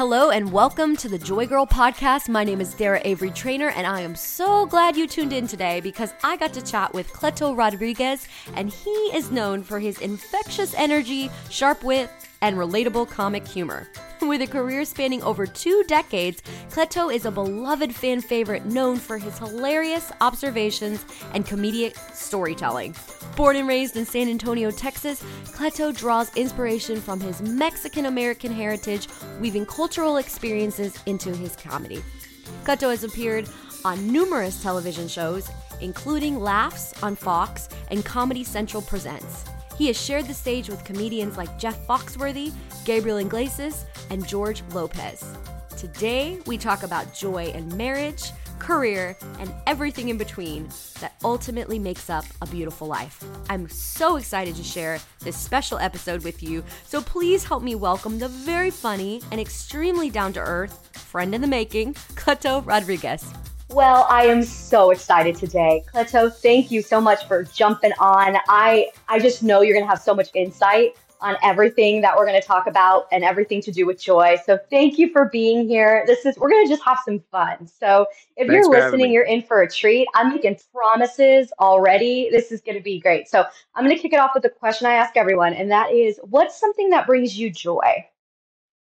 Hello and welcome to the Joy Girl podcast. My name is Daira Avery Traynor, and I am so glad you tuned in today because I got to chat with Cleto Rodriguez, and he is known for his infectious energy, sharp wit, and relatable comic humor. With a career spanning over two decades, Cleto is a beloved fan favorite known for his hilarious observations and comedic storytelling. Born and raised in San Antonio, Texas, Cleto draws inspiration from his Mexican American heritage, weaving cultural experiences into his comedy. Cleto has appeared on numerous television shows, including Laughs on Fox and Comedy Central Presents. He has shared the stage with comedians like Jeff Foxworthy, Gabriel Iglesias, and George Lopez. Today, we talk about joy in marriage, career, and everything in between that ultimately makes up a beautiful life. I'm so excited to share this special episode with you, so please help me welcome the very funny and extremely down to earth friend in the making, Cleto Rodriguez. Well, I am so excited today. Cleto, thank you so much for jumping on. I I just know you're going to have so much insight on everything that we're going to talk about and everything to do with joy. So thank you for being here. This is we're going to just have some fun. So if Thanks you're listening, you're in for a treat. I'm making promises already. This is going to be great. So I'm going to kick it off with the question I ask everyone, and that is, what's something that brings you joy?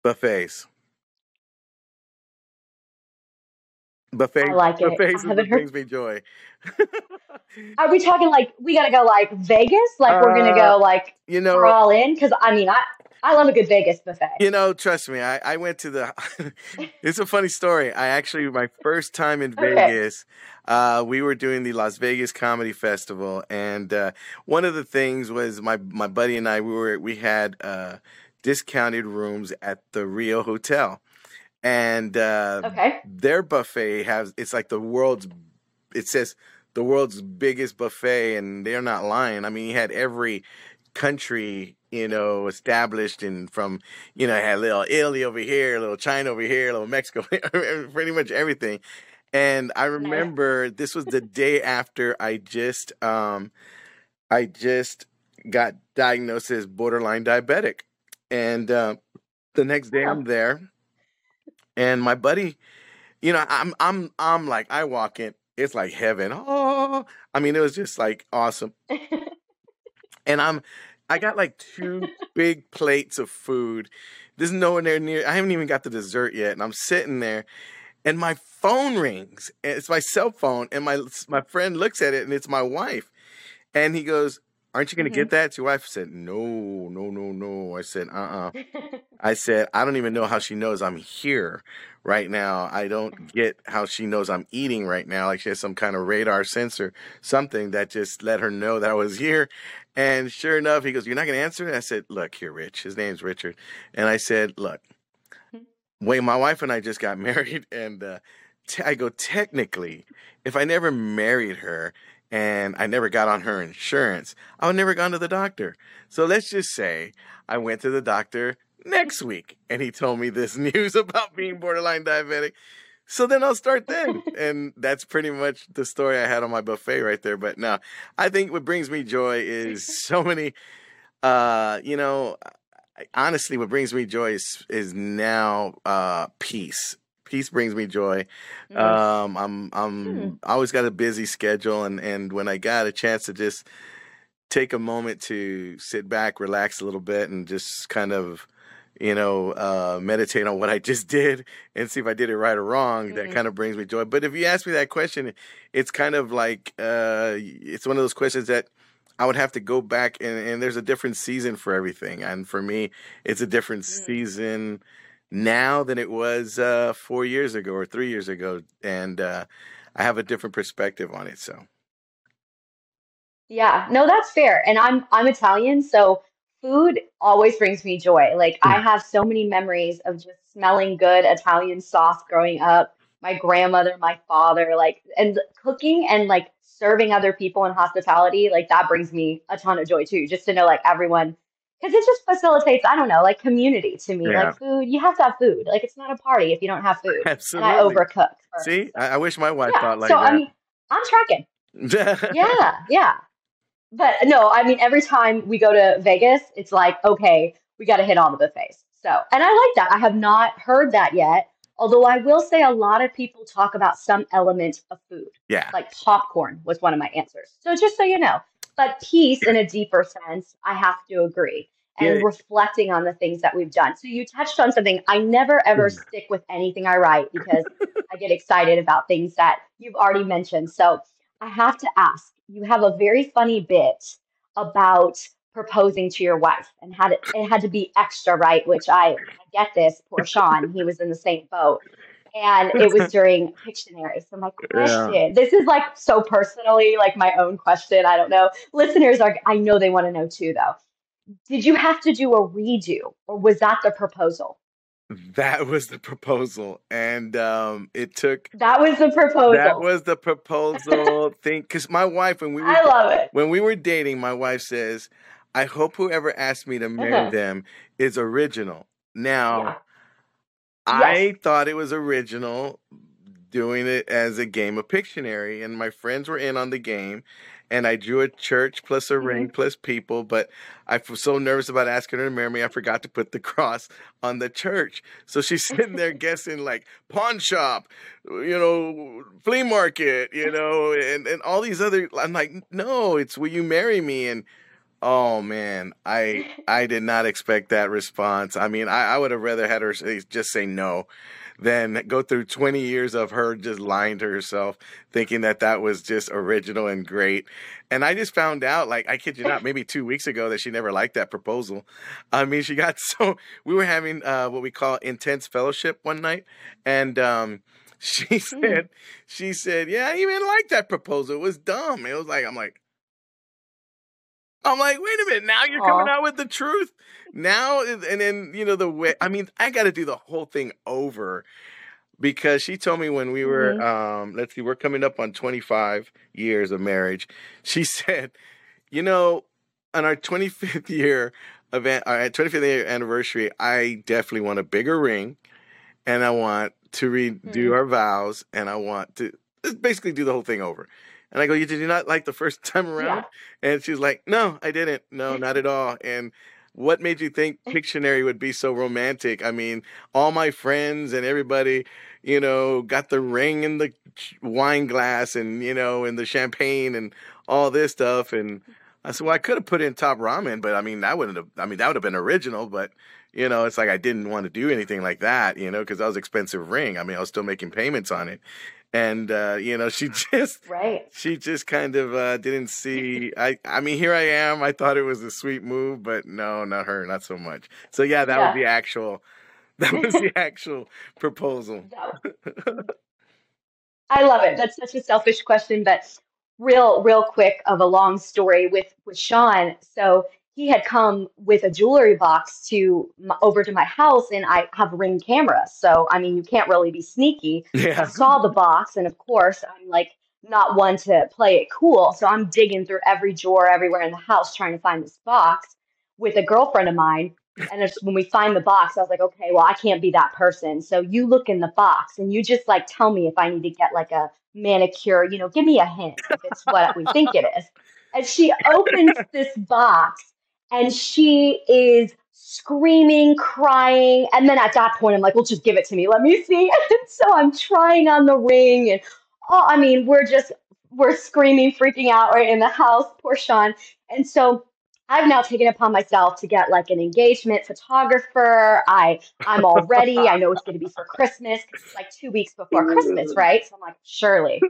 Buffets. Buffets. I like it. Buffets I is haven't what heard. brings me joy. Are we talking like we got to go like Vegas? Like we're going to Uh, go like you know we're all in? Because I mean, I I love a good Vegas buffet. you know, trust me. I, I went to the. it's a funny story. I actually my first time in Okay. Vegas. Uh, we were doing the Las Vegas Comedy Festival, and uh, one of the things was my my buddy and I we were we had uh, discounted rooms at the Rio Hotel, and uh, Okay. their buffet has it's like the world's it says the world's biggest buffet and they're not lying. I mean you had every country you know established and from you know had little italy over here a little china over here a little mexico pretty much everything. And i remember this was the day after i just um i just got diagnosed as borderline diabetic. And uh, the next day i'm there and my buddy you know i'm i'm i'm like i walk in it's like heaven. Oh i mean it was just like awesome. And i'm i got like two big plates of food. There's nowhere near near i haven't even got the dessert yet and i'm sitting there and my phone rings it's my cell phone and my my friend looks at it and it's my wife. And he goes aren't you going to hmm get that your wife said no no no no i said uh-uh I said, I don't even know how she knows I'm here right now. I don't get how she knows I'm eating right now. Like she has some kind of radar sensor, something that just let her know that I was here. And sure enough, he goes, You're not going to answer? And I said, Look here, Rich. His name's Richard. And I said, Look, wait, my wife and I just got married. And uh, t- I go, Technically, if I never married her, and I never got on her insurance, I would never gone to the doctor. So let's just say I went to the doctor next week and he told me this news about being borderline diabetic. So then I'll start then. And that's pretty much the story I had on my buffet right there. But no, I think what brings me joy is so many uh, you know, honestly what brings me joy is is now uh peace. Peace brings me joy. Mm. Um I'm Hmm. I'm I always got a busy schedule and and when I got a chance to just take a moment to sit back, relax a little bit, and just kind of, you know, uh, meditate on what I just did and see if I did it right or wrong. That Mhm. kind of brings me joy. But if you ask me that question, it's kind of like uh, it's one of those questions that I would have to go back and, and there's a different season for everything. And for me, it's a different Mm. season now than it was uh, four years ago or three years ago. And uh, I have a different perspective on it. So. Yeah, no, that's fair. And I'm I'm Italian, so food always brings me joy. Like I have so many memories of just smelling good Italian sauce growing up. My grandmother, my father, like and cooking and like serving other people in hospitality, like that brings me a ton of joy too. Just to know like everyone, because it just facilitates, I don't know, like community to me. Yeah, Like food, you have to have food. Like it's not a party if you don't have food. Absolutely. And I overcook first. See, I, I wish my wife yeah. thought like So I that. mean, I'm tracking. Yeah, yeah. But no, I mean, every time we go to Vegas, it's like, okay, we got to hit all the buffets. So, and I like that. I have not heard that yet. Although I will say a lot of people talk about some element of food, Yeah. like popcorn was one of my answers. So just so you know, but peace in a deeper sense, I have to agree. And Yeah. reflecting on the things that we've done. So you touched on something. I never ever Mm. stick with anything I write because I get excited about things that you've already mentioned. So I have to ask, you have a very funny bit about proposing to your wife and had it, it had to be extra right, which I, I get this. Poor Sean, he was in the same boat. And it was during Pictionary. So my Yeah. question, this is like so personally like my own question. I don't know. Listeners are I know they want to know too though. Did you have to do a redo or was that the proposal? That was the proposal. And um it took That was the proposal. that was the proposal thing. Cause my wife when we were I love it. when we were dating, my wife says, I hope whoever asked me to marry Uh-huh. them is original. Now Yeah. I thought it was original doing it as a game of Pictionary, and my friends were in on the game. And I drew a church plus a ring Mhm. plus people, but I was so nervous about asking her to marry me, I forgot to put the cross on the church. So she's sitting there guessing like pawn shop, you know, flea market, you know, and, and all these other. I'm like, no, it's will you marry me? And oh man, I I did not expect that response. I mean, I, I would have rather had her say, just say no than go through 20 years of her just lying to herself, thinking that that was just original and great. And I just found out, like, I kid you not, maybe two weeks ago that she never liked that proposal. I mean, she got so, we were having uh, what we call intense fellowship one night. And, um, she said, she said, yeah, I didn't even like that proposal. It was dumb. It was like, I'm like, I'm like, wait a minute. Now you're coming out with the truth. Now, and then, you know, the way, I mean, I got to do the whole thing over because she told me when we were, Mhm. um, let's see, we're coming up on 25 years of marriage. She said, you know, on our 25th year event, our 25th year anniversary, I definitely want a bigger ring and I want to redo Mhm. our vows and I want to basically do the whole thing over. And I go, you did you not like the first time around? And she's like, no, I didn't. No, not at all. And what made you think Pictionary would be so romantic? I mean, all my friends and everybody, you know, got the ring and the wine glass and, you know, and the champagne and all this stuff. And I said, well, I could have put in top ramen, but I mean, that wouldn't have, I mean, that would have been original, but, you know, it's like I didn't want to do anything like that, you know, because that was expensive ring. I mean, I was still making payments on it. And, uh, you know, she just, Right. she just kind of uh, didn't see. I I mean, here I am. I thought it was a sweet move, but no, not her, not so much. So yeah, that Yeah. was the actual. That was the actual proposal. I love it. That's such a selfish question, but real, real quick of a long story with with Sean. So he had come with a jewelry box to my, over to my house, and I have ring cameras. So I mean, you can't really be sneaky. I saw the box, and of course, I'm like not one to play it cool. So I'm digging through every drawer everywhere in the house trying to find this box with a girlfriend of mine. And it's, when we find the box, I was like, okay, well, I can't be that person. So you look in the box and you just like tell me if I need to get like a manicure, you know, give me a hint if it's what we think it is. And she opens this box and she is screaming, crying. And then at that point, I'm like, well, just give it to me. Let me see. And so I'm trying on the ring. And oh, I mean, we're just, we're screaming, freaking out right in the house. Poor Sean. And so I've now taken it upon myself to get like an engagement photographer. I I'm all ready. I know it's going to be for Christmas it's like two weeks before Christmas, right? So I'm like, surely.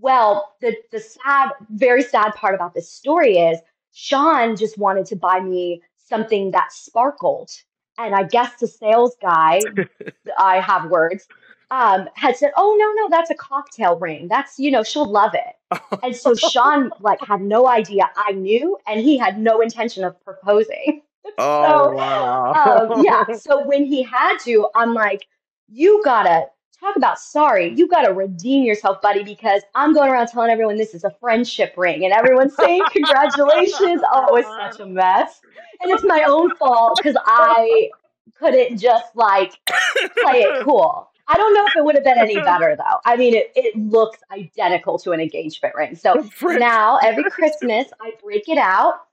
Well, the the sad, very sad part about this story is Sean just wanted to buy me something that sparkled, and I guess the sales guy, I have words, um, had said, "Oh no, no, that's a cocktail ring. That's you know she'll love it." And so Sean like had no idea I knew, and he had no intention of proposing. Oh So, wow. um, yeah. So when he had to, I'm like, you gotta talk about sorry. You gotta redeem yourself, buddy, because I'm going around telling everyone this is a friendship ring, and everyone's saying congratulations. Oh, it's such a mess, and it's my own fault because I couldn't just like play it cool. I don't know if it would have been any better though. I mean, it, it looks identical to an engagement ring. So now every Christmas I break it out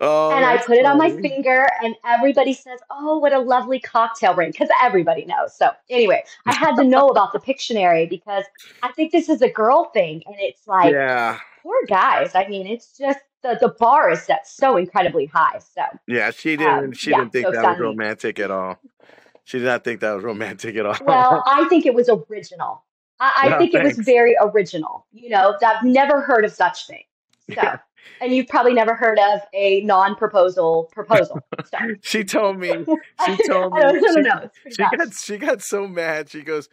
Oh, and I put it on my funny. finger, and everybody says, "Oh, what a lovely cocktail ring," because everybody knows. So anyway, I had to know about the Pictionary because I think this is a girl thing, and it's like Yeah. poor guys. I mean, it's just the the bar is set so incredibly high. So Yeah, she um, didn't she yeah, didn't think so that was romantic at all. She did not think that was romantic at all. Well, I think it was original. I, I No, think it was very original. You know, I've never heard of such thing. So, Yeah. And you've probably never heard of a non-proposal proposal. She told me, she told me, she know. It's pretty she got she got so mad. She goes,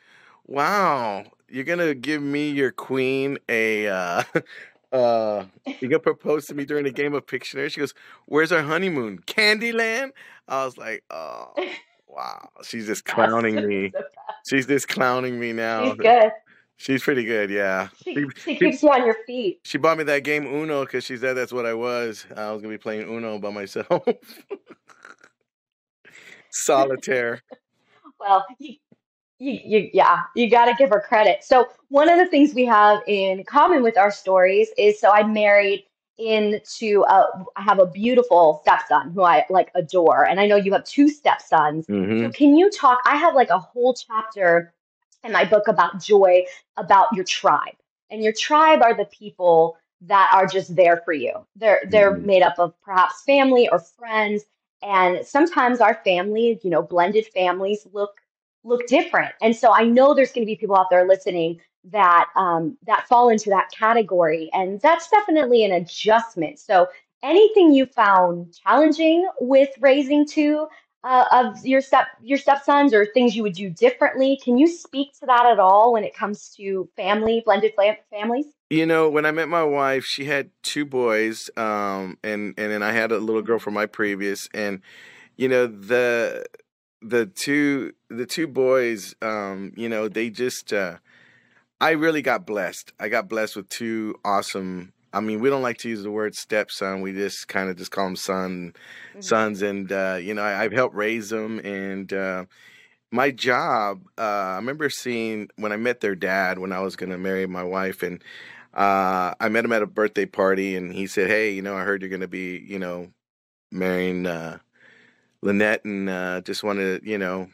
"Wow, you're gonna give me your queen a uh uh you're gonna propose to me during a game of Pictionary?" She goes, "Where's our honeymoon? Candyland?" I was like, "Oh, wow." She's just clowning me. She's just clowning me She's now. good. She's pretty good, yeah. She She she she keeps you on your feet. she bought me that game Uno because she said that's what I was. I was gonna be playing Uno by myself. Solitaire. Well, you, you, you, yeah, you got to give her credit. So one of the things we have in common with our stories is so I married into a, I have a beautiful stepson who I like adore, and I know you have two stepsons. hmm So can you talk? I have like a whole chapter in my book about joy, about your tribe, and your tribe are the people that are just there for you. They're they're hmm made up of perhaps family or friends, and sometimes our family, you know, blended families look look different. And so I know there's going to be people out there listening that um, that fall into that category, and that's definitely an adjustment. So anything you found challenging with raising two uh, of your step your stepsons, or things you would do differently, can you speak to that at all when it comes to family blended families? You know, when I met my wife, she had two boys, um, and and then I had a little girl from my previous, and you know the the two the two boys, um, you know, they just uh, I really got blessed. I got blessed with two awesome. I mean, we don't like to use the word stepson. We just kind of just call them son, hmm sons, and uh, you know, I, I've helped raise them. And uh, my job, uh, I remember seeing when I met their dad when I was going to marry my wife, and uh, I met him at a birthday party, and he said, "Hey, you know, I heard you're going to be, you know, marrying uh, Lynette, and uh, just wanted, to, you know,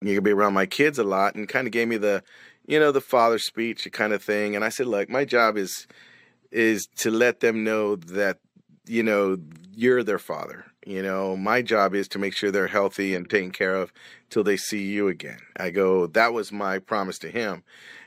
you're gonna be around my kids a lot," and kind of gave me the, you know, the father speech kind of thing. And I said, "Look, my job is is to let them know that, you know, you're their father." You know, my job is to make sure they're healthy and taken care of till they see you again. I go, that was my promise to him.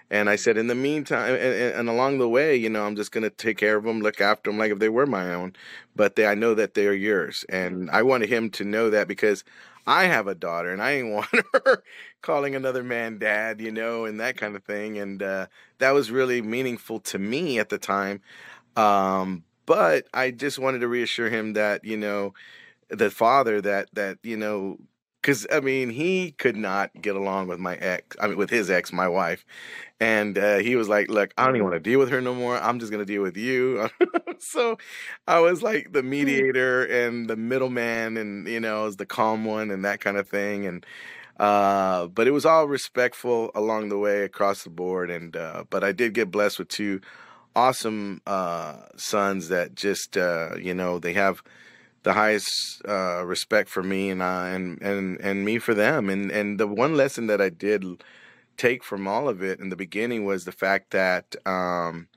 And I said, in the meantime, and, and, along the way, you know, I'm just gonna take care of them, look after them like if they were my own. But they, I know that they're yours, and I wanted him to know that because I have a daughter, and I ain't want her calling another man dad, you know, and that kind of thing. And uh, that was really meaningful to me at the time. Um, but I just wanted to reassure him that, you know, the father that that you know because i mean he could not get along with my ex i mean with his ex my wife. And uh, he was like look i don't even want to deal with her no more. I'm just going to deal with you. So i was like the hmm. mediator and the middleman and you know as the calm one and that kind of thing. And uh but it was all respectful along the way across the board. And uh but i did get blessed with two awesome uh sons that just uh you know they have the highest uh, respect for me and and and and me for them. And and the one lesson that I did take from all of it in the beginning was the fact that um,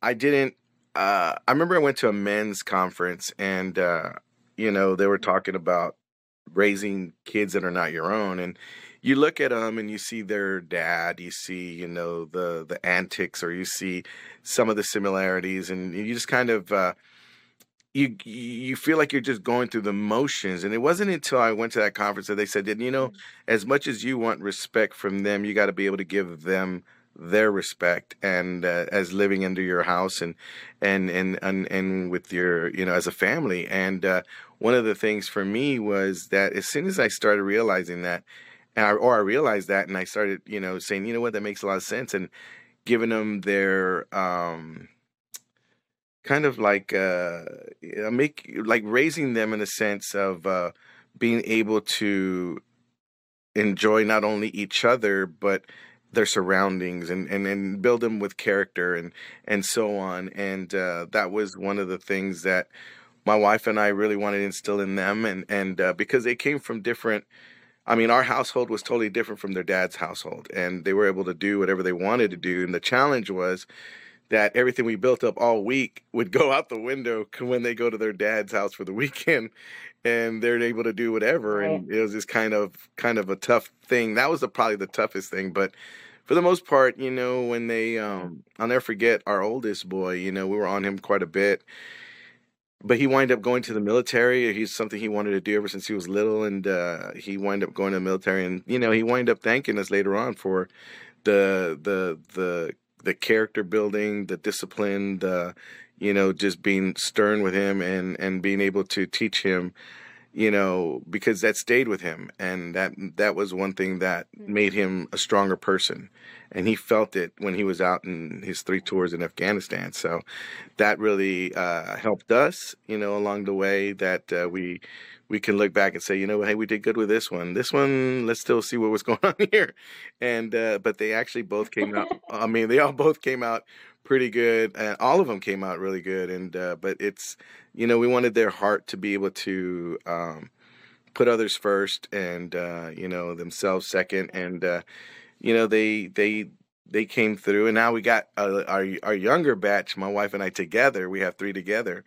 I didn't. Uh, I remember I went to a men's conference and uh, you know they were talking about raising kids that are not your own and you look at them and you see their dad you see you know the the antics or you see some of the similarities and you just kind of uh, you you feel like you're just going through the motions and it wasn't until i went to that conference that they said that you know as much as you want respect from them you got to be able to give them their respect and uh, as living under your house and, and and and and with your you know as a family and uh, one of the things for me was that as soon as i started realizing that and I, or i realized that and i started you know saying you know what? That makes a lot of sense and giving them their um kind of like uh make like raising them in a sense of uh being able to enjoy not only each other but their surroundings and and, and build them with character and and so on and uh that was one of the things that my wife and I really wanted to instill in them, and and uh, because they came from different. I mean, our household was totally different from their dad's household, and they were able to do whatever they wanted to do. And the challenge was that everything we built up all week would go out the window when they go to their dad's house for the weekend and they're able to do whatever right. and it was just kind of kind of a tough thing that was the, probably the toughest thing but for the most part you know when they um i'll never forget our oldest boy you know we were on him quite a bit but he wound up going to the military he's something he wanted to do ever since he was little and uh he wound up going to the military and you know he wound up thanking us later on for the the the the character building, the discipline, the you know, just being stern with him and and being able to teach him, you know, because that stayed with him and that that was one thing that mm-hmm. made him a stronger person. And he felt it when he was out in his three tours in Afghanistan. So that really uh, helped us, you know, along the way that uh, we we can look back and say, you know, hey, we did good with this one. This one, let's still see what was going on here. And uh, but they actually both came out. I mean, they all both came out pretty good, and all of them came out really good. And uh, but it's, you know, we wanted their heart to be able to um, put others first, and uh, you know, themselves second, and uh, you know, they they they came through, and now we got uh, our our younger batch, my wife and I together. We have three together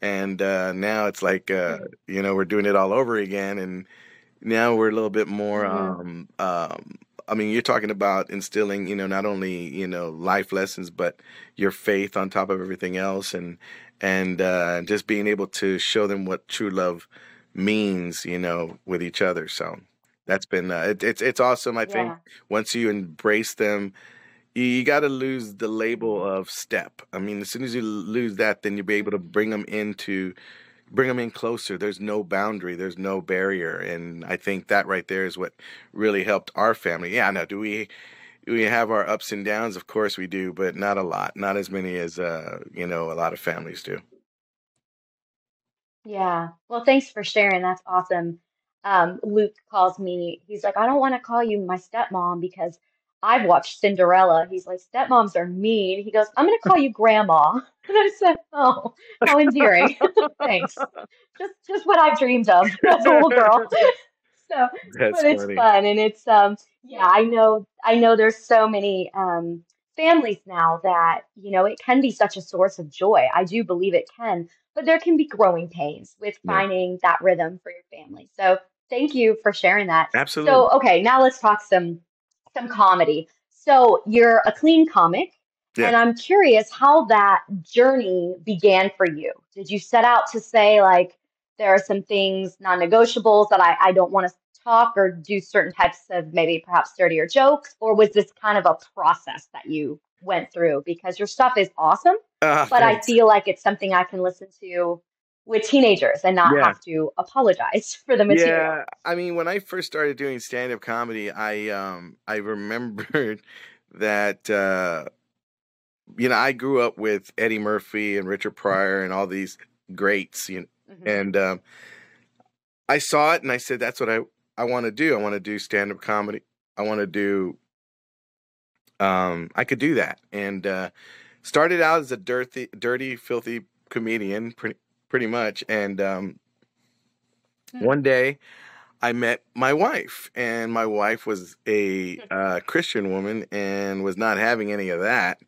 and uh, now it's like uh, you know we're doing it all over again, and now we're a little bit more. Mm-hmm. Um, um, I mean, you're talking about instilling, you know, not only you know life lessons, but your faith on top of everything else, and and uh, just being able to show them what true love means, you know, with each other. So that's been uh, it, it's it's awesome. I yeah. think once you embrace them you got to lose the label of step. I mean, as soon as you lose that, then you'll be able to bring them into, bring them in closer. There's no boundary, there's no barrier, and I think that right there is what really helped our family. Yeah, now do we? We have our ups and downs, of course we do, but not a lot, not as many as uh, you know a lot of families do. Yeah. Well, thanks for sharing. That's awesome. Um, Luke calls me. He's like, I don't want to call you my stepmom because I've watched Cinderella. He's like, stepmoms are mean. He goes, I'm going to call you grandma. And I said, oh, how endearing. Thanks. Just, just what I've dreamed of as a little girl. so, That's but it's funny. fun. And it's, um, yeah, I know, I know there's so many, um, families now that, you know, it can be such a source of joy. I do believe it can, but there can be growing pains with yeah. finding that rhythm for your family. So thank you for sharing that. Absolutely. So, okay, now let's talk some some comedy. So you're a clean comic. Yeah. And I'm curious how that journey began for you. Did you set out to say, like, there are some things non negotiables that I, I don't want to talk or do certain types of maybe perhaps dirtier jokes? Or was this kind of a process that you went through? Because your stuff is awesome, uh, but thanks. I feel like it's something I can listen to with teenagers and not yeah. have to apologize for the material. Yeah, I mean, when I first started doing stand-up comedy, I um I remembered that uh you know, I grew up with Eddie Murphy and Richard Pryor and all these greats, you know, mm-hmm. and um I saw it and I said that's what I I want to do. I want to do stand-up comedy. I want to do um I could do that. And uh started out as a dirty dirty filthy comedian pretty pretty much. And um, mm. one day, I met my wife, and my wife was a uh, Christian woman and was not having any of that.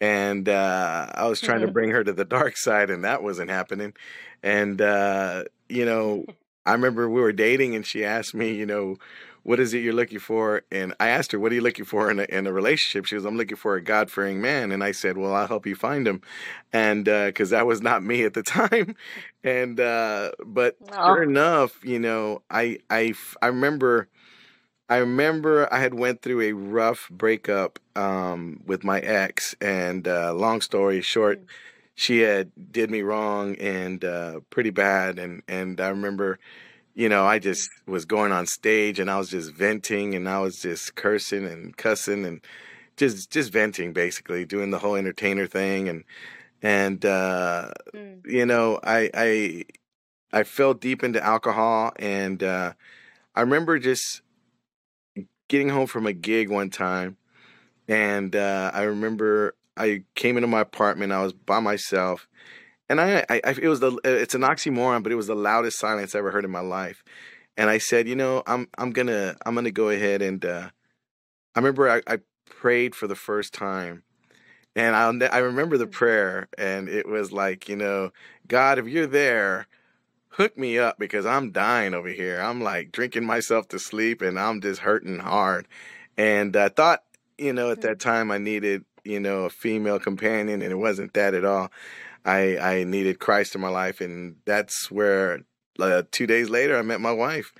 And uh, I was trying to bring her to the dark side, and that wasn't happening. And uh, you know, I remember we were dating, and she asked me, you know, what is it you're looking for? And I asked her, what are you looking for in a, in a relationship? She goes, I'm looking for a God fearing man. And I said, well, I'll help you find him. And, uh, cause that was not me at the time. And, uh, but sure enough, you know, I, I, I remember, I remember I had went through a rough breakup, um, with my ex and, uh, long story short, mm-hmm. she had did me wrong and, uh, pretty bad. And, and I remember, you know, I just was going on stage and I was just venting and I was just cursing and cussing and just just venting basically, doing the whole entertainer thing and and uh, mm. you know, I I I fell deep into alcohol and uh, I remember just getting home from a gig one time and uh, I remember I came into my apartment, I was by myself and I, I, I, it was the, it's an oxymoron, but it was the loudest silence I ever heard in my life. And I said, you know, I'm, I'm gonna, I'm gonna go ahead and, uh, I remember I, I prayed for the first time, and I, I remember the mm. prayer, and it was like, you know, God, if you're there, hook me up because I'm dying over here. I'm like drinking myself to sleep, and I'm just hurting hard. And I thought, you know, at that mm. time I needed, you know, a female companion, and it wasn't that at all. I I needed Christ in my life, and that's where uh, two days later I met my wife,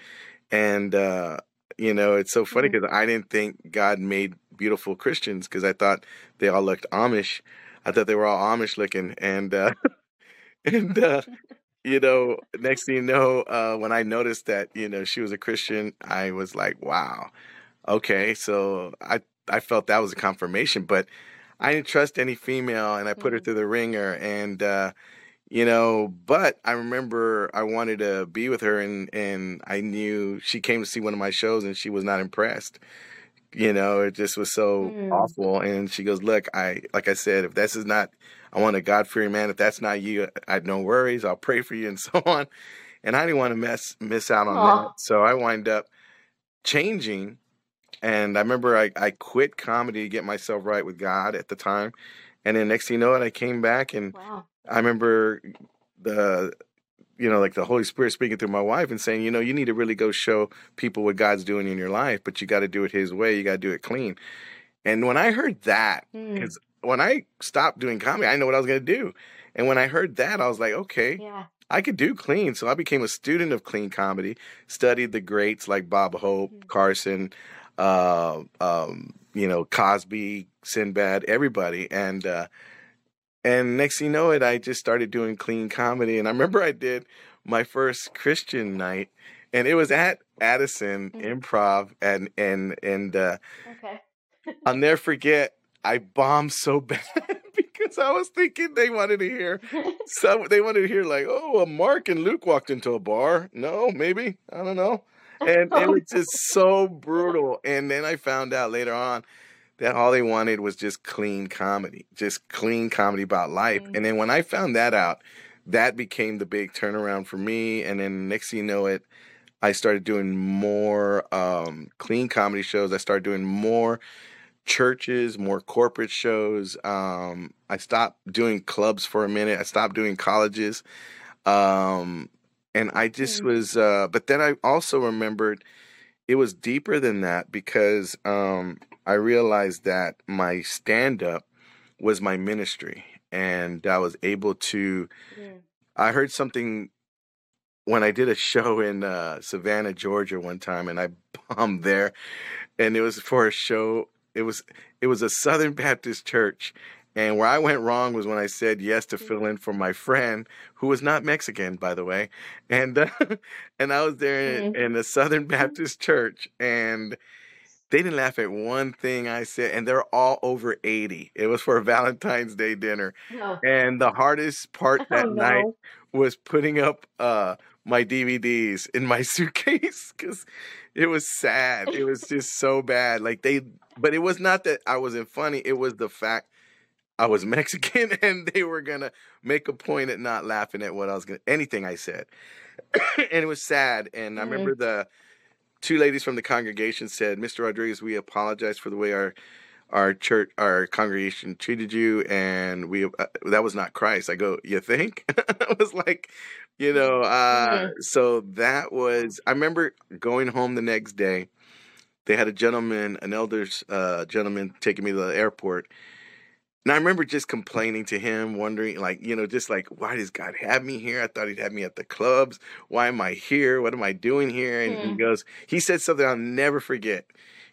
and uh, you know it's so funny because mm-hmm. I didn't think God made beautiful Christians because I thought they all looked Amish. I thought they were all Amish looking, and uh, and uh, you know, next thing you know, uh, when I noticed that you know she was a Christian, I was like, wow, okay. So I I felt that was a confirmation, but I didn't trust any female, and I put her mm-hmm. through the ringer, and uh, you know. But I remember I wanted to be with her, and and I knew she came to see one of my shows, and she was not impressed. You know, it just was so mm. awful. And she goes, "Look, I like I said, if this is not, I want a God fearing man. If that's not you, I have no worries. I'll pray for you, and so on." And I didn't want to mess miss out on Aww. that, so I wind up changing and I remember I, I quit comedy to get myself right with God at the time. And then next thing you know it, I came back and wow. I remember the you know, like the Holy Spirit speaking through my wife and saying, you know, you need to really go show people what God's doing in your life, but you got to do it His way. You got to do it clean. And when I heard that, because mm. when I stopped doing comedy, I know what I was going to do. And when I heard that, I was like, okay, yeah. I could do clean. So I became a student of clean comedy, studied the greats like Bob Hope, mm. Carson, uh, um, you know, Cosby, Sinbad, everybody. And, uh, and next thing you know it, I just started doing clean comedy. And I remember I did my first Christian night and it was at Addison mm-hmm. Improv and, and, and, uh, okay. I'll never forget, I bombed so bad because I was thinking they wanted to hear some, they wanted to hear like, oh, Mark and Luke walked into a bar. No, maybe. I don't know and it was just so brutal. And then I found out later on that all they wanted was just clean comedy, just clean comedy about life. Mm-hmm. And then when I found that out, that became the big turnaround for me. And then next thing you know it, I started doing more um, clean comedy shows. I started doing more churches, more corporate shows. Um, I stopped doing clubs for a minute. I stopped doing colleges. Um, and I just mm-hmm. was uh but then I also remembered it was deeper than that because um I realized that my stand up was my ministry and I was able to yeah. I heard something when I did a show in uh, Savannah, Georgia one time and I bombed there and it was for a show it was it was a Southern Baptist church and where I went wrong was when I said yes to fill in for my friend, who was not Mexican, by the way. And uh, and I was there in, mm-hmm. in the Southern Baptist Church, and they didn't laugh at one thing I said, and they're all over 80. It was for a Valentine's Day dinner. Oh. And the hardest part that oh, no. night was putting up uh, my DVDs in my suitcase because it was sad. It was just so bad. Like they, but it was not that I wasn't funny. It was the fact I was Mexican and they were gonna make a point at not laughing at what I was gonna anything I said. and it was sad. And mm-hmm. I remember the two ladies from the congregation said, Mr. Rodriguez, we apologize for the way our our church our congregation treated you and we uh, that was not Christ. I go, You think? I was like, you know, uh mm-hmm. so that was I remember going home the next day. They had a gentleman, an elder's uh, gentleman taking me to the airport and I remember just complaining to him, wondering, like, you know, just like, why does God have me here? I thought He'd have me at the clubs. Why am I here? What am I doing here? And he goes, he said something I'll never forget.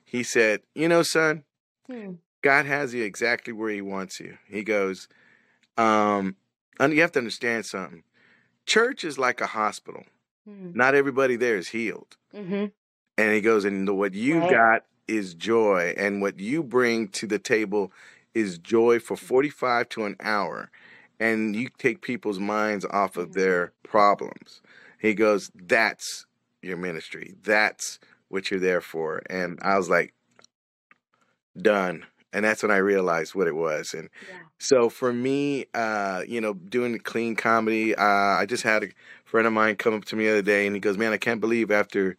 He said, you know, son, hmm. God has you exactly where He wants you. He goes, um, and you have to understand something. Church is like a hospital. Hmm. Not everybody there is healed. Mm-hmm. And he goes, and what you right. got is joy, and what you bring to the table is joy for 45 to an hour and you take people's minds off of their problems. He goes, That's your ministry. That's what you're there for. And I was like, Done. and that's when I realized what it was. And Yeah. so for me, uh, you know, doing clean comedy, uh, I just had a friend of mine come up to me the other day, and he goes, "Man, I can't believe after."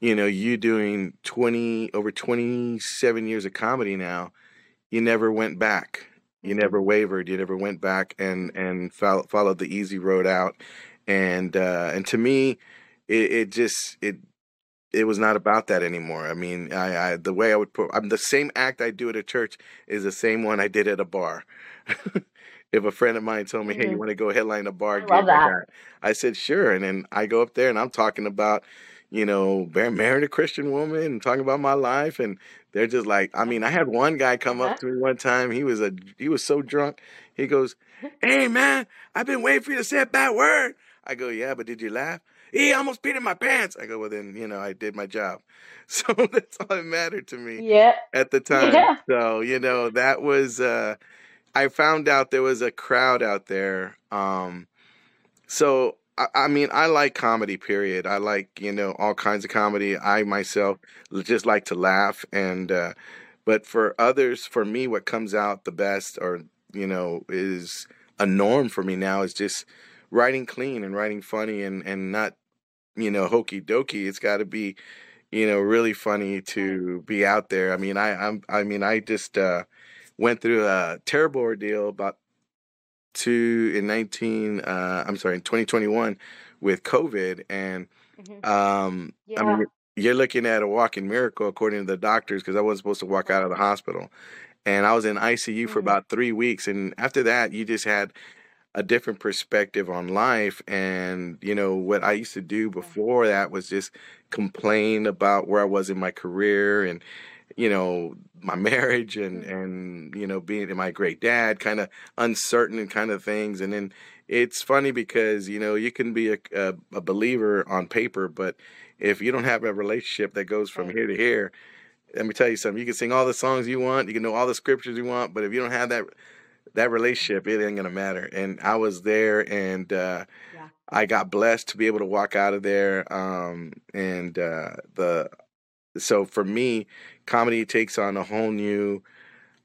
You know, you doing 20 over 27 years of comedy now, you never went back. You Mhm. never wavered. You never went back and and fol- followed the easy road out. And uh, and to me, it, it just it it was not about that anymore. I mean, I, I the way I would put I'm the same act I do at a church is the same one I did at a bar. if a friend of mine told me, "Hey, you Mhm. want to go headline a bar I love that. that, I said, "Sure." And then I go up there and I'm talking about, you know, married a Christian woman and talking about my life, and they're just like, I mean, I had one guy come up to me one time. He was a he was so drunk. He goes, "Hey man, I've been waiting for you to say a bad word." I go, "Yeah, but did you laugh?" He almost peed in my pants. I go, "Well then, you know, I did my job." So that's all that mattered to me Yeah. at the time. Yeah. So, you know, that was uh I found out there was a crowd out there. Um so I, I mean, I like comedy. Period. I like you know all kinds of comedy. I myself just like to laugh, and uh, but for others, for me, what comes out the best, or you know, is a norm for me now is just writing clean and writing funny, and and not you know hokey dokey. It's got to be you know really funny to be out there. I mean, I I'm I mean, I just uh, went through a terrible ordeal about two in 19 uh i'm sorry in 2021 with covid and Mhm. um i Yeah. mean you're looking at a walking miracle according to the doctors because i wasn't supposed to walk out of the hospital and i was in icu for Mhm. about three weeks and after that you just had a different perspective on life and you know what i used to do before that was just complain about where i was in my career and you know my marriage and Mhm. and you know being my great dad kind of uncertain and kind of things and then it's funny because you know you can be a, a, a believer on paper but if you don't have a relationship that goes from here to here let me tell you something you can sing all the songs you want you can know all the scriptures you want but if you don't have that that relationship it ain't gonna matter and i was there and uh Yeah. i got blessed to be able to walk out of there um and uh the so for me comedy takes on a whole new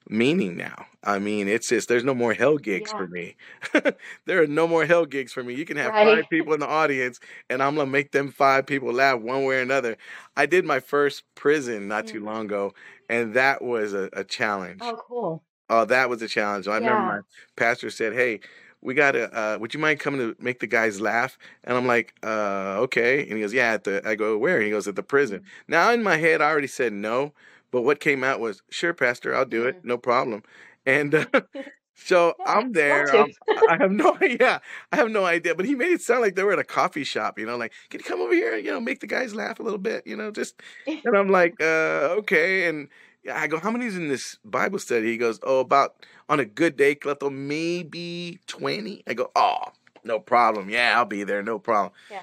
meaning now i mean it's just there's no more hell gigs Yeah. for me there are no more hell gigs for me you can have Right. five people in the audience and i'm gonna make them five people laugh one way or another i did my first prison not too Mhm. long ago and that was a, a challenge Oh, cool. Oh, that was a challenge. I remember my pastor said, "Hey, we gotta. Uh, would you mind coming to make the guys laugh?" And I'm like, uh, "Okay." And he goes, "Yeah." At the I go, "Where?" He goes, "At the prison." Mhm. Now in my head, I already said no, but what came out was, "Sure, pastor, I'll do it, Mhm. no problem." And uh, so Yeah. I'm there. I'm, I have no idea. I have no idea. But he made it sound like they were at a coffee shop. You know, like, "Can you come over here? and, You know, make the guys laugh a little bit. You know, just." And I'm like, uh, okay. And I go, how many's in this Bible study? He goes, oh, about on a good day, Cleto, maybe 20. I go, oh, no problem. Yeah, I'll be there. No problem. Yeah.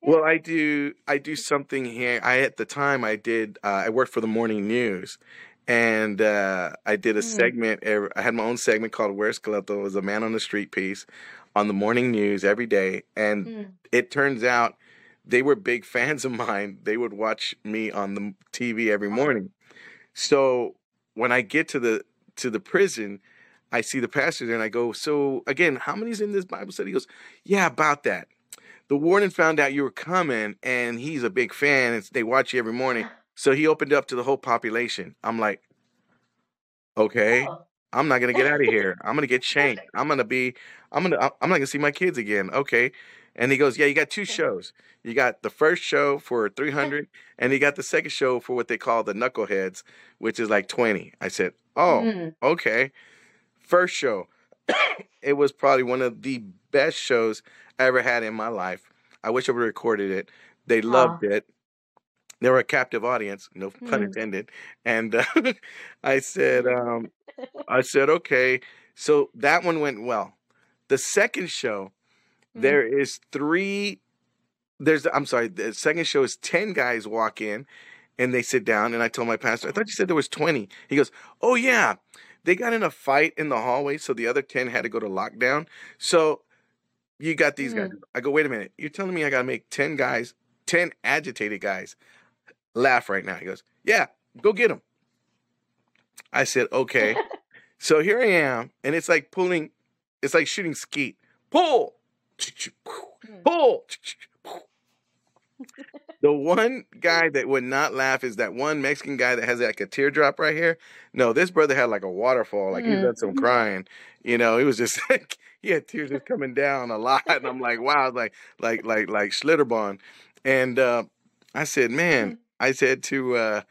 Well, I do. I do something here. I at the time I did. Uh, I worked for the morning news, and uh, I did a Mm. segment. I had my own segment called "Where's Cleto?" It was a man on the street piece on the morning news every day, and Mm. it turns out they were big fans of mine. They would watch me on the TV every morning. So when I get to the to the prison, I see the pastor there and I go, So again, how many's in this Bible study? He goes, Yeah, about that. The warden found out you were coming and he's a big fan and they watch you every morning. So he opened up to the whole population. I'm like, Okay, Oh. I'm not gonna get out of here. I'm gonna get shanked. I'm gonna be I'm gonna I'm not gonna see my kids again. Okay. And he goes, Yeah, you got two shows. You got the first show for 300 and you got the second show for what they call the knuckleheads, which is like 20. I said, Oh, Mm. okay. First show. it was probably one of the best shows I ever had in my life. I wish I would have recorded it. They loved Aw. it. They were a captive audience, no pun Mm. intended. And uh, I said, um, I said, okay. So that one went well. The second show, Mm. there is three. There's, I'm sorry. The second show is ten guys walk in, and they sit down. And I told my pastor, I thought you said there was twenty. He goes, Oh yeah, they got in a fight in the hallway, so the other ten had to go to lockdown. So you got these guys. Mm. I go, wait a minute. You're telling me I got to make ten guys, ten agitated guys, laugh right now? He goes, Yeah, go get them. I said, okay. so here I am, and it's like pulling, it's like shooting skeet. Pull. Pull. The one guy that would not laugh is that one Mexican guy that has like a teardrop right here. No, this brother had like a waterfall, like he's Mm. done some crying. You know, he was just like he had tears just coming down a lot, and I'm like, wow, like like like like Schlitterbahn. And uh, I said, man, I said to uh,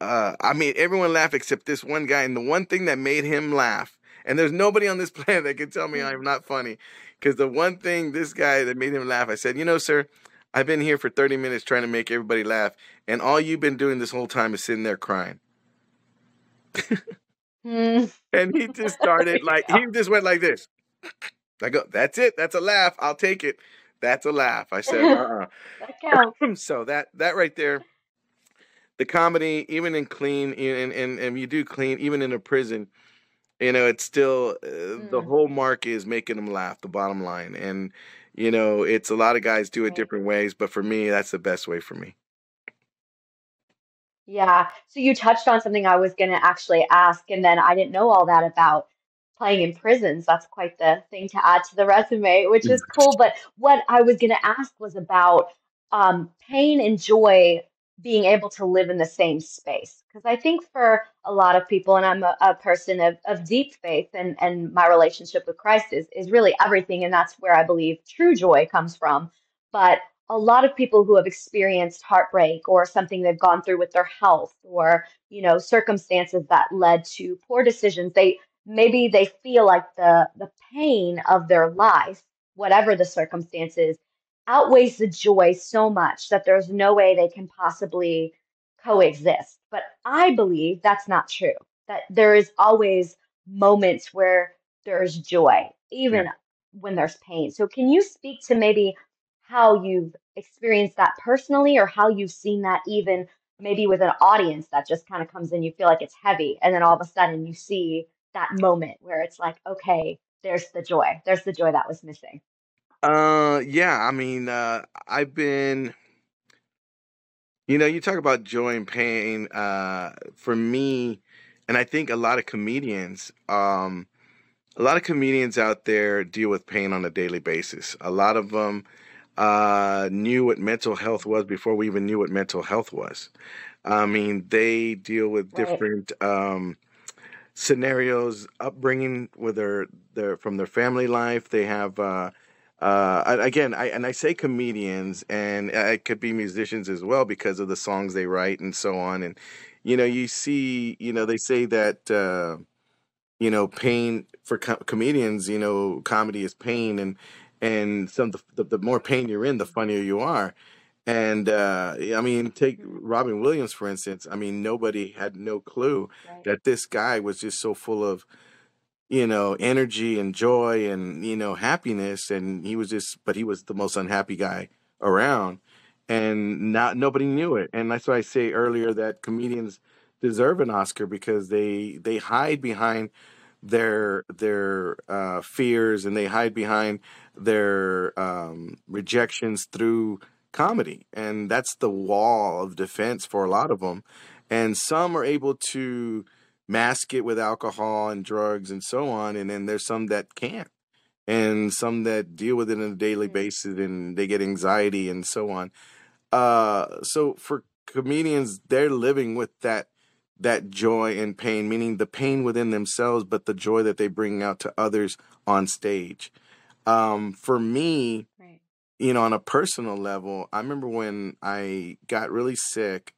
uh, I mean, everyone laughed except this one guy, and the one thing that made him laugh, and there's nobody on this planet that can tell me I'm not funny, because the one thing this guy that made him laugh, I said, you know, sir, I've been here for 30 minutes trying to make everybody laugh, and all you've been doing this whole time is sitting there crying. Hmm. And he just started like he just went like this. I go, that's it, that's a laugh. I'll take it. That's a laugh. I said, uh-uh. That counts. so that that right there, the comedy, even in clean, and and and you do clean, even in a prison, you know, it's still uh, the Mm. whole mark is making them laugh. The bottom line, and you know, it's a lot of guys do it Right. different ways, but for me, that's the best way for me. Yeah. So you touched on something I was going to actually ask, and then I didn't know all that about playing in prisons. That's quite the thing to add to the resume, which is cool. But what I was going to ask was about um, pain and joy being able to live in the same space. Because I think for a lot of people, and I'm a, a person of, of deep faith, and, and my relationship with Christ is, is really everything. And that's where I believe true joy comes from. But a lot of people who have experienced heartbreak or something they've gone through with their health or you know circumstances that led to poor decisions they maybe they feel like the the pain of their life whatever the circumstances outweighs the joy so much that there's no way they can possibly coexist. But i believe that's not true that there is always moments where there's joy even when there's pain. So can you speak to maybe how you've experienced that personally or how you've seen that even maybe with an audience that just kind of comes in you feel like it's heavy and then all of a sudden you see that moment where it's like okay there's the joy. There's the joy that was missing Uh, yeah, I mean, uh, I've been, you know, you talk about joy and pain. Uh, for me, and I think a lot of comedians, um, a lot of comedians out there deal with pain on a daily basis. A lot of them uh, knew what mental health was before we even knew what mental health was. I mean, they deal with Right. different um, scenarios, upbringing with their their from their family life. They have uh, uh, again, I and I say comedians, and it could be musicians as well because of the songs they write and so on. And you know, you see, you know, they say that uh, you know, pain for co- comedians, you know, comedy is pain, and and some the, the the more pain you're in, the funnier you are. And uh, I mean, take Robin Williams for instance. I mean, nobody had no clue right that this guy was just so full of you know energy and joy and you know happiness and he was just but he was the most unhappy guy around and not nobody knew it. And that's why i say earlier that comedians deserve an oscar because they they hide behind their their uh fears and they hide behind their um rejections through comedy. And that's the wall of defense for a lot of them and some are able to mask it with alcohol and drugs and so on and then there's some that can't and some that deal with it on a daily Mm. basis and they get anxiety and so on. Uh so for comedians they're living with that that joy and pain meaning the pain within themselves but the joy that they bring out to others on stage. Um for me right. you know, on a personal level, I remember when I got really sick,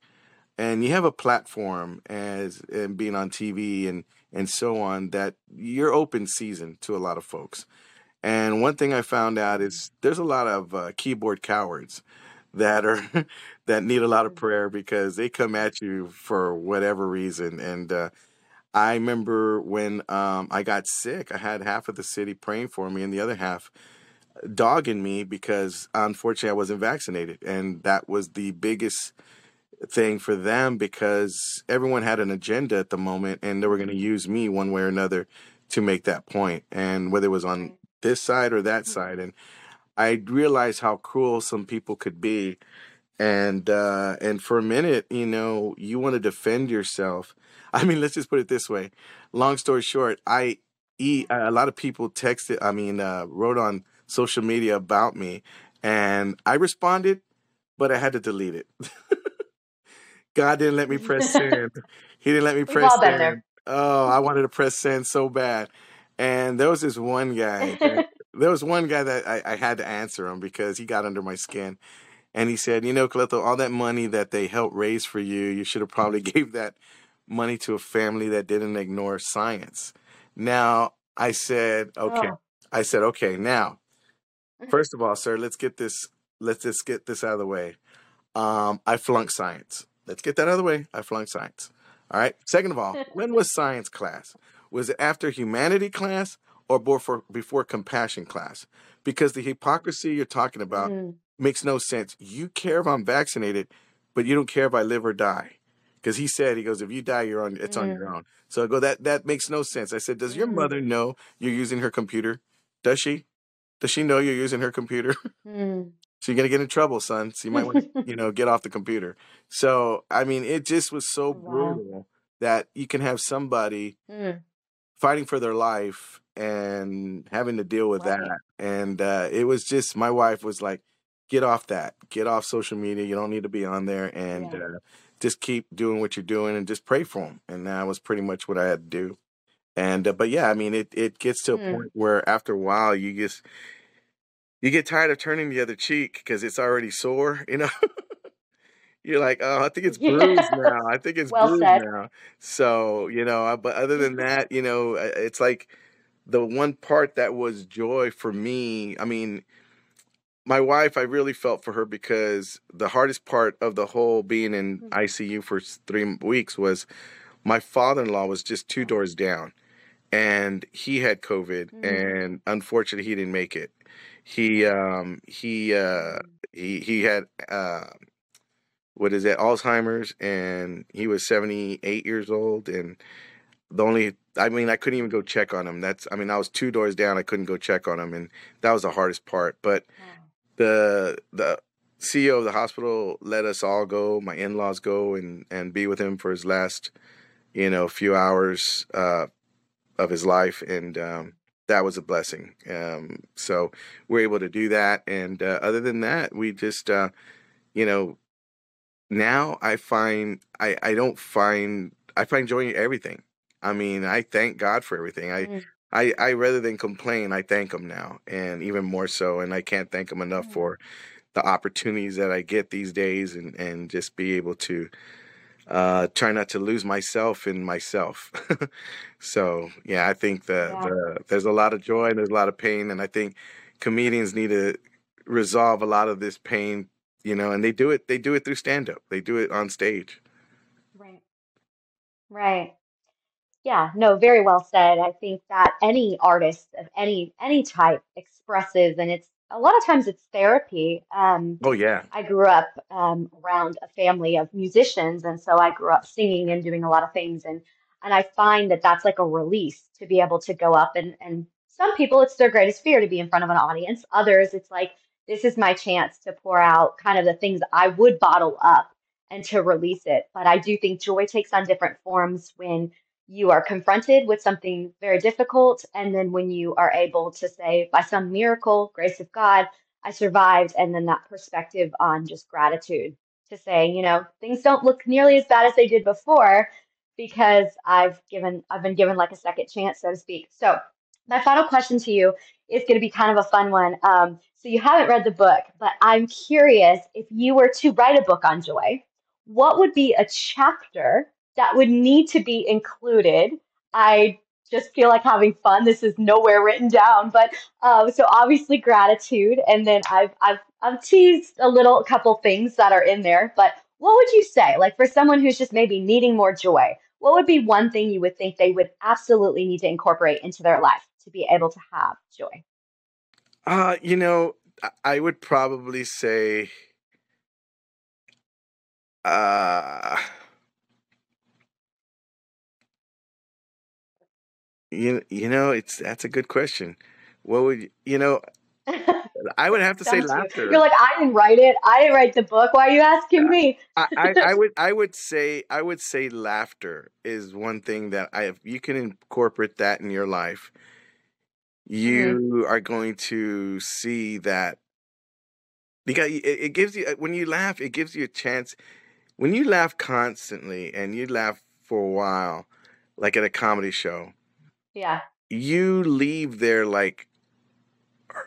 and you have a platform as and being on TV and and so on that you're open season to a lot of folks. And one thing I found out is there's a lot of uh, keyboard cowards that are that need a lot of Mm. prayer because they come at you for whatever reason. And uh, I remember when um, I got sick, I had half of the city praying for me, and the other half dogging me because unfortunately I wasn't vaccinated. And that was the biggest thing for them because everyone had an agenda at the moment and they were going to use me one way or another to make that. And whether it was on this side or that Mhm. side. And I realized how cruel some people could be. and uh, and for a minute, you know, you want to defend yourself. I mean, let's just put it this way. Long story short, I eat. A lot of people texted. I mean, uh, wrote on social media about me, and I responded, but I had to delete it. God didn't let me press send. He didn't let me press all been there. send. Oh, I wanted to press send so bad. And there was this one guy. That, there was one guy that I, I had to answer him because he got under my skin. And he said, "You know, Cleto, all that money that they helped raise for you, you should have probably gave that money to a family that didn't ignore science." Now, I said, "Okay." Oh. I said, "Okay, now, first of all, sir, let's get this let's just get this out of the way. Um, I flunked science. Let's get that out of the way. I flunked science. All right. Second of all, when was science class? Was it after humanity class or before before compassion class? Because the hypocrisy you're talking about Mm. makes no sense. You care if I'm vaccinated, but you don't care if I live or die. Because he said, he goes, if you die, you're on. It's on your Mm. own. So I go, that that makes no sense. I said, does your Mm. mother know you're using her computer? Does she? Does she know you're using her computer? Mm. So you're gonna get in trouble, son. So you might want to, you know, get off the computer. So I mean, it just was so Wow. brutal that you can have somebody Mm. fighting for their life and having to deal with Right. that. And uh, it was just my wife was like, "Get off that. Get off social media. You don't need to be on there, and Yeah. uh, just keep doing what you're doing, and just pray for them." And that was pretty much what I had to do. And uh, but yeah, I mean, it it gets to a Mm. point where after a while, you just you get tired of turning the other cheek because it's already sore, you know. You're like, oh, I think it's bruised Yeah. now. I think it's Well bruised said. now. So, you know, but other than that, you know, it's like the one part that was joy for me. I mean, my wife, I really felt for her because the hardest part of the whole being in Mm. ICU for three weeks was my father in law was just two doors down and he had COVID Mm. and unfortunately he didn't make it. He, um, he, uh, he, he had, uh, what is it, Alzheimer's, and he was 78 years old. And the only, I mean, I couldn't even go check on him. That's, I mean, I was two doors down. I couldn't go check on him. And that was the hardest part. But Wow. the, the CEO of the hospital let us all go, my in laws go and, and be with him for his last, you know, few hours, uh, of his life. And, um, that was a blessing. Um, so we're able to do that. And, uh, other than that, we just, uh, you know, now I find I I don't find I find joy in everything. I mean, I thank God for everything. I Mm. I I rather than complain, I thank him now, and even more so. And I can't thank him enough Mm. for the opportunities that I get these days, and and just be able to uh try not to lose myself in myself. so yeah, I think that Yeah. the there's a lot of joy and there's a lot of pain, and I think comedians need to resolve a lot of this pain you know and they do it they do it through stand up they do it on stage Right. Right. Yeah, no, very well said. I think that any artist of any any type expresses, and it's a lot of times it's therapy. Um, oh yeah I grew up um, around a family of musicians, and so I grew up singing and doing a lot of things, and and I find that that's like a release to be able to go up and and some people it's their greatest fear to be in front of an audience. Others it's like this is my chance to pour out kind of the things I would bottle up and to release it. But I do think joy takes on different forms when you are confronted with something very difficult, and then when you are able to say, by some miracle, grace of God, I survived, and then that perspective on just gratitude to say, you know, things don't look nearly as bad as they did before because I've given I've been given like a second chance, so to speak. So my final question to you is going to be kind of a fun one. Um, so you haven't read the book, but I'm curious if you were to write a book on joy, what would be a chapter that would need to be included? I just feel like having fun. This is nowhere written down, but um, so obviously gratitude, and then I've I've I've teased a little couple things that are in there. But what would you say, like for someone who's just maybe needing more joy? What would be one thing you would think they would absolutely need to incorporate into their life to be able to have joy? uh you know I would probably say uh you, you know it's that's a good question what would you you know I would have to say laughter. You're like, I didn't write it. I didn't write the book. Why are you asking me? I, I, I would I would say I would say laughter is one thing that I if you can incorporate that in your life, you mm-hmm. are going to see that because it, it gives you uh, when you laugh, it gives you a chance. When you laugh constantly and you laugh for a while, like at a comedy show, Yeah. you leave there like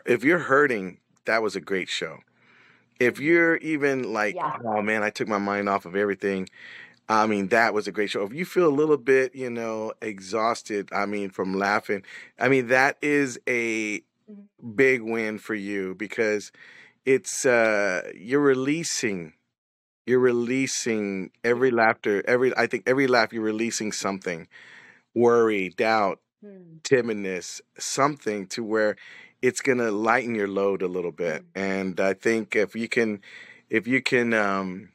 if you're hurting, that was a great show. If you're even like, Yeah. oh man, I took my mind off of everything. I mean, that was a great show. If you feel a little bit, you know, exhausted, I mean, from laughing, I mean, that is a Mhm. big win for you because it's uh you're releasing you're releasing every laughter, every I think every laugh you're releasing something, worry, doubt, Hmm. timidness, something to where it's gonna lighten your load a little bit. Mm. And I think if you can, if you can um,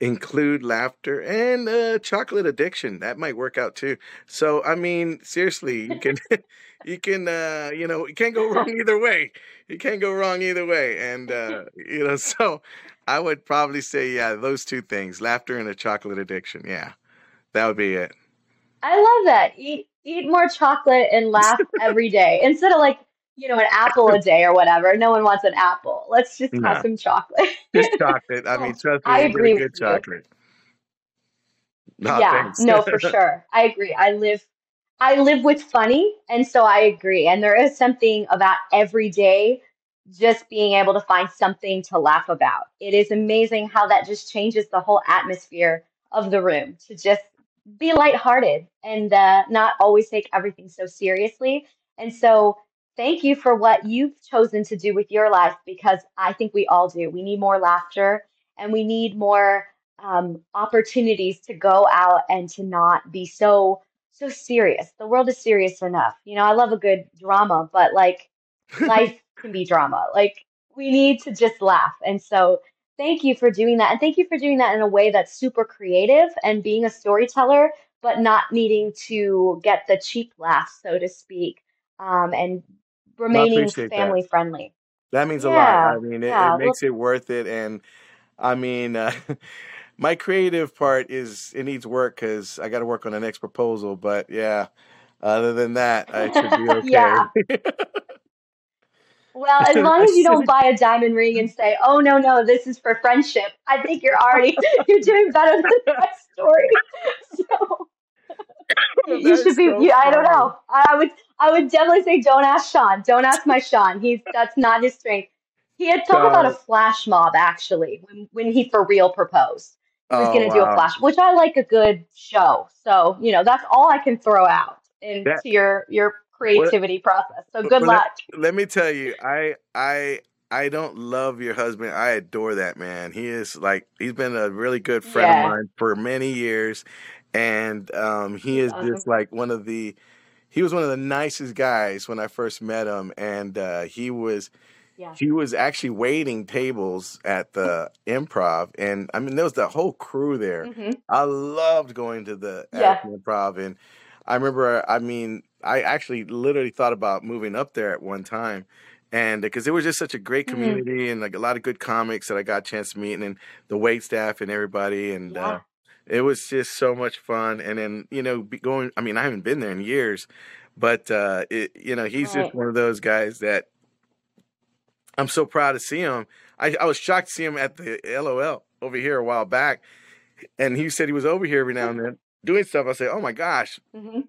include laughter and uh, chocolate addiction, that might work out too. So I mean, seriously, you can, you can, uh, you know, you can't go wrong either way. You can't go wrong either way. And uh, you know, so I would probably say, yeah, those two things, laughter and a chocolate addiction. Yeah, that would be it. I love that. Eat eat more chocolate and laugh every day instead of like, you know, an apple a day or whatever. No one wants an apple. Let's just have some chocolate. Just chocolate. I mean, trust me, you get a agree with good you. chocolate. No, Yeah, thanks. no, for sure. I agree. I live I live with funny, and so I agree. And there is something about every day just being able to find something to laugh about. It is amazing how that just changes the whole atmosphere of the room to just be lighthearted and uh, not always take everything so seriously. And so, thank you for what you've chosen to do with your life because I think we all do. We need more laughter and we need more um, opportunities to go out and to not be so so serious. The world is serious enough. You know, I love a good drama, but like life can be drama. Like we need to just laugh. And so thank you for doing that. And thank you for doing that in a way that's super creative and being a storyteller, but not needing to get the cheap laugh, so to speak, um, and remaining appreciate that. family friendly. That means a lot. I mean, it, yeah. it Well, makes it worth it. And I mean, uh, my creative part is it needs work because I got to work on the next proposal. But yeah, other than that, I should be yeah. Well, as long as you don't buy a diamond ring and say, "Oh no, no, this is for friendship," I think you're already you're doing better than that story. So you, you should be. so You, I don't know. I would I would definitely say don't ask Sean. Don't ask my Sean. He's that's not his strength. He had talked about a flash mob actually when when he for real proposed. He was oh gonna do a flash, which I like a good show. So you know that's all I can throw out into that your your creativity process. So good Well, let, luck. let me tell you, I I I don't love your husband. I adore that man. He is like he's been a really good friend of mine for many years, and um, he is awesome. just like one of the. He was one of the nicest guys when I first met him, and uh, he was Yeah. he was actually waiting tables at the improv, and I mean there was the whole crew there. hmm I loved going to the Yeah. Improv, and I remember, I mean, I actually literally thought about moving up there at one time, and because it was just such a great hmm community and like a lot of good comics that I got a chance to meet, and then the wait staff and everybody, and uh, it was just so much fun. And then you know, going, I mean, I haven't been there in years, but uh, it, you know, he's Right. just one of those guys that I'm so proud to see him. I, I was shocked to see him at the LOL over here a while back, and he said he was over here every now and then doing stuff. I said, "Oh my gosh, hmm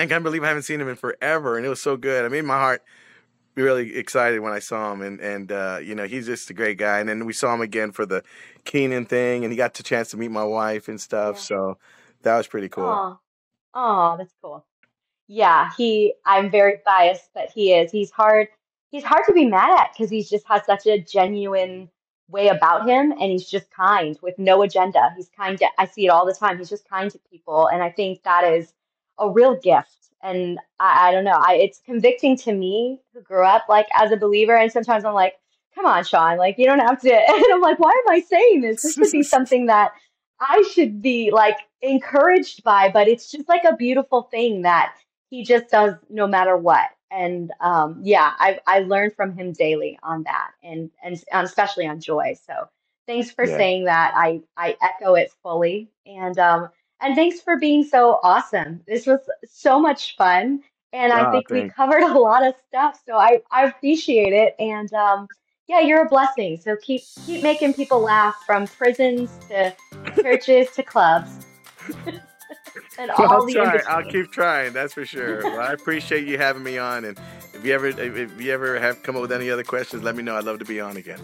I can't believe I haven't seen him in forever," and it was so good. I made my heart really excited when I saw him, and and uh, you know he's just a great guy. And then we saw him again for the Keenan thing, and he got the chance to meet my wife and stuff. Yeah. So that was pretty cool. Oh, oh, that's cool. Yeah, he, I'm very biased, but he is. He's hard. He's hard to be mad at because he's just has such a genuine way about him and he's just kind with no agenda. He's kind to, I see it all the time. He's just kind to people. And I think that is a real gift. And I, I don't know, I, it's convicting to me who grew up like as a believer. And sometimes I'm like, come on, Sean, like you don't have to. And I'm like, why am I saying this? This should be something that I should be like encouraged by, but it's just like a beautiful thing that he just does no matter what. and um, yeah, I I learn from him daily on that, and and especially on joy. So thanks for Yeah. saying that. I I echo it fully, and um, and thanks for being so awesome. This was so much fun, and I Ah, think we thanks. covered a lot of stuff. So I I appreciate it, and um, yeah, you're a blessing. So keep keep making people laugh from prisons to churches to clubs and Well, all I'll the try. I'll between. keep trying. That's for sure. Well, I appreciate you having me on, and if you ever if if you ever have come up with any other questions, let me know. I'd love to be on again.